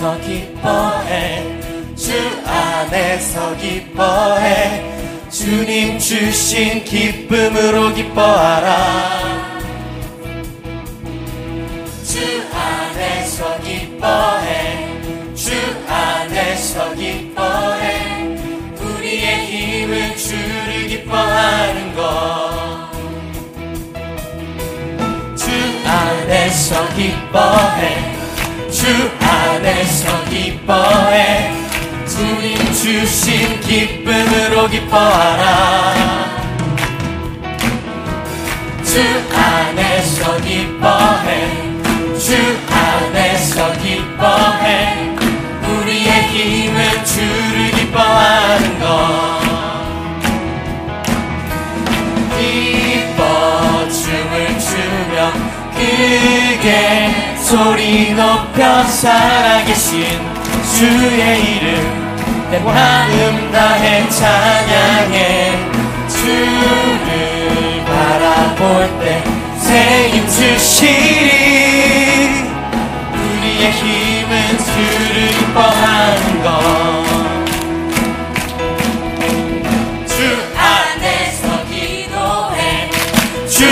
안에서 기뻐해. 주 안에서 기뻐해. 주님 주신 기쁨으로 기뻐하라. 주 안에서 기뻐해. 주 안에서 기뻐해. 우리의 힘은 주를 기뻐하는 것. 주 안에서 기뻐해 주 안에서 기뻐해. 주님 주신 기쁨으로 기뻐하라. 주 안에서 기뻐해. 주 안에서 기뻐해. 우리의 힘은 주를 기뻐하는 것. 기뻐 춤을 추며 크게 소리 높여 살아계신 주의 이름 내 마음 다해 찬양해. 주를 바라볼 때 새힘 주시리. 우리의 힘은 주를 기뻐하는 것 주 안에서 기도해. 주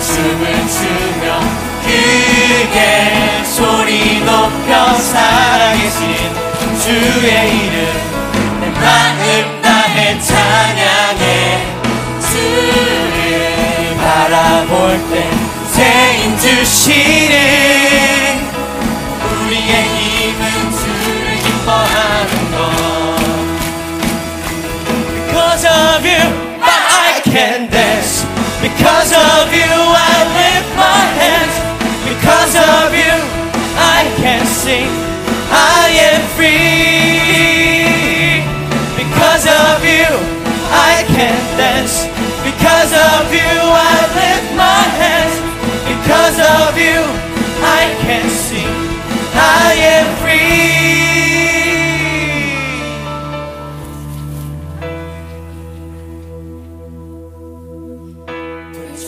춤을 추며 크게 소리 높여 살아계신 주의 이름 내 마음 다해 찬양해 주를 바라볼 때 새힘 주시네 of you I can sing I am free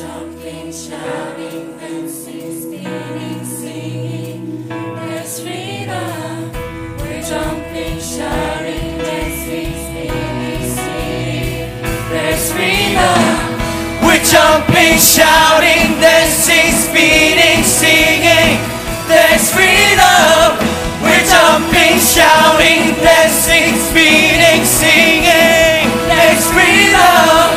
jumping, shouting, dancing, spinning, singing. There's freedom. We're jumping, shouting, dancing, spinning, singing. There's freedom. We're jumping, shouting, dancing, spinning, singing. There's freedom. We're jumping, shouting, dancing, spinning, singing. There's freedom.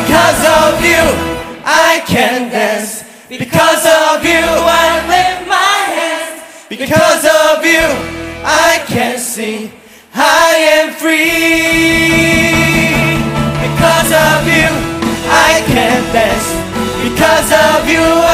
Because of you, I can dance. Because of you, I lift my hands. Because of you, I can sing. I am free. You,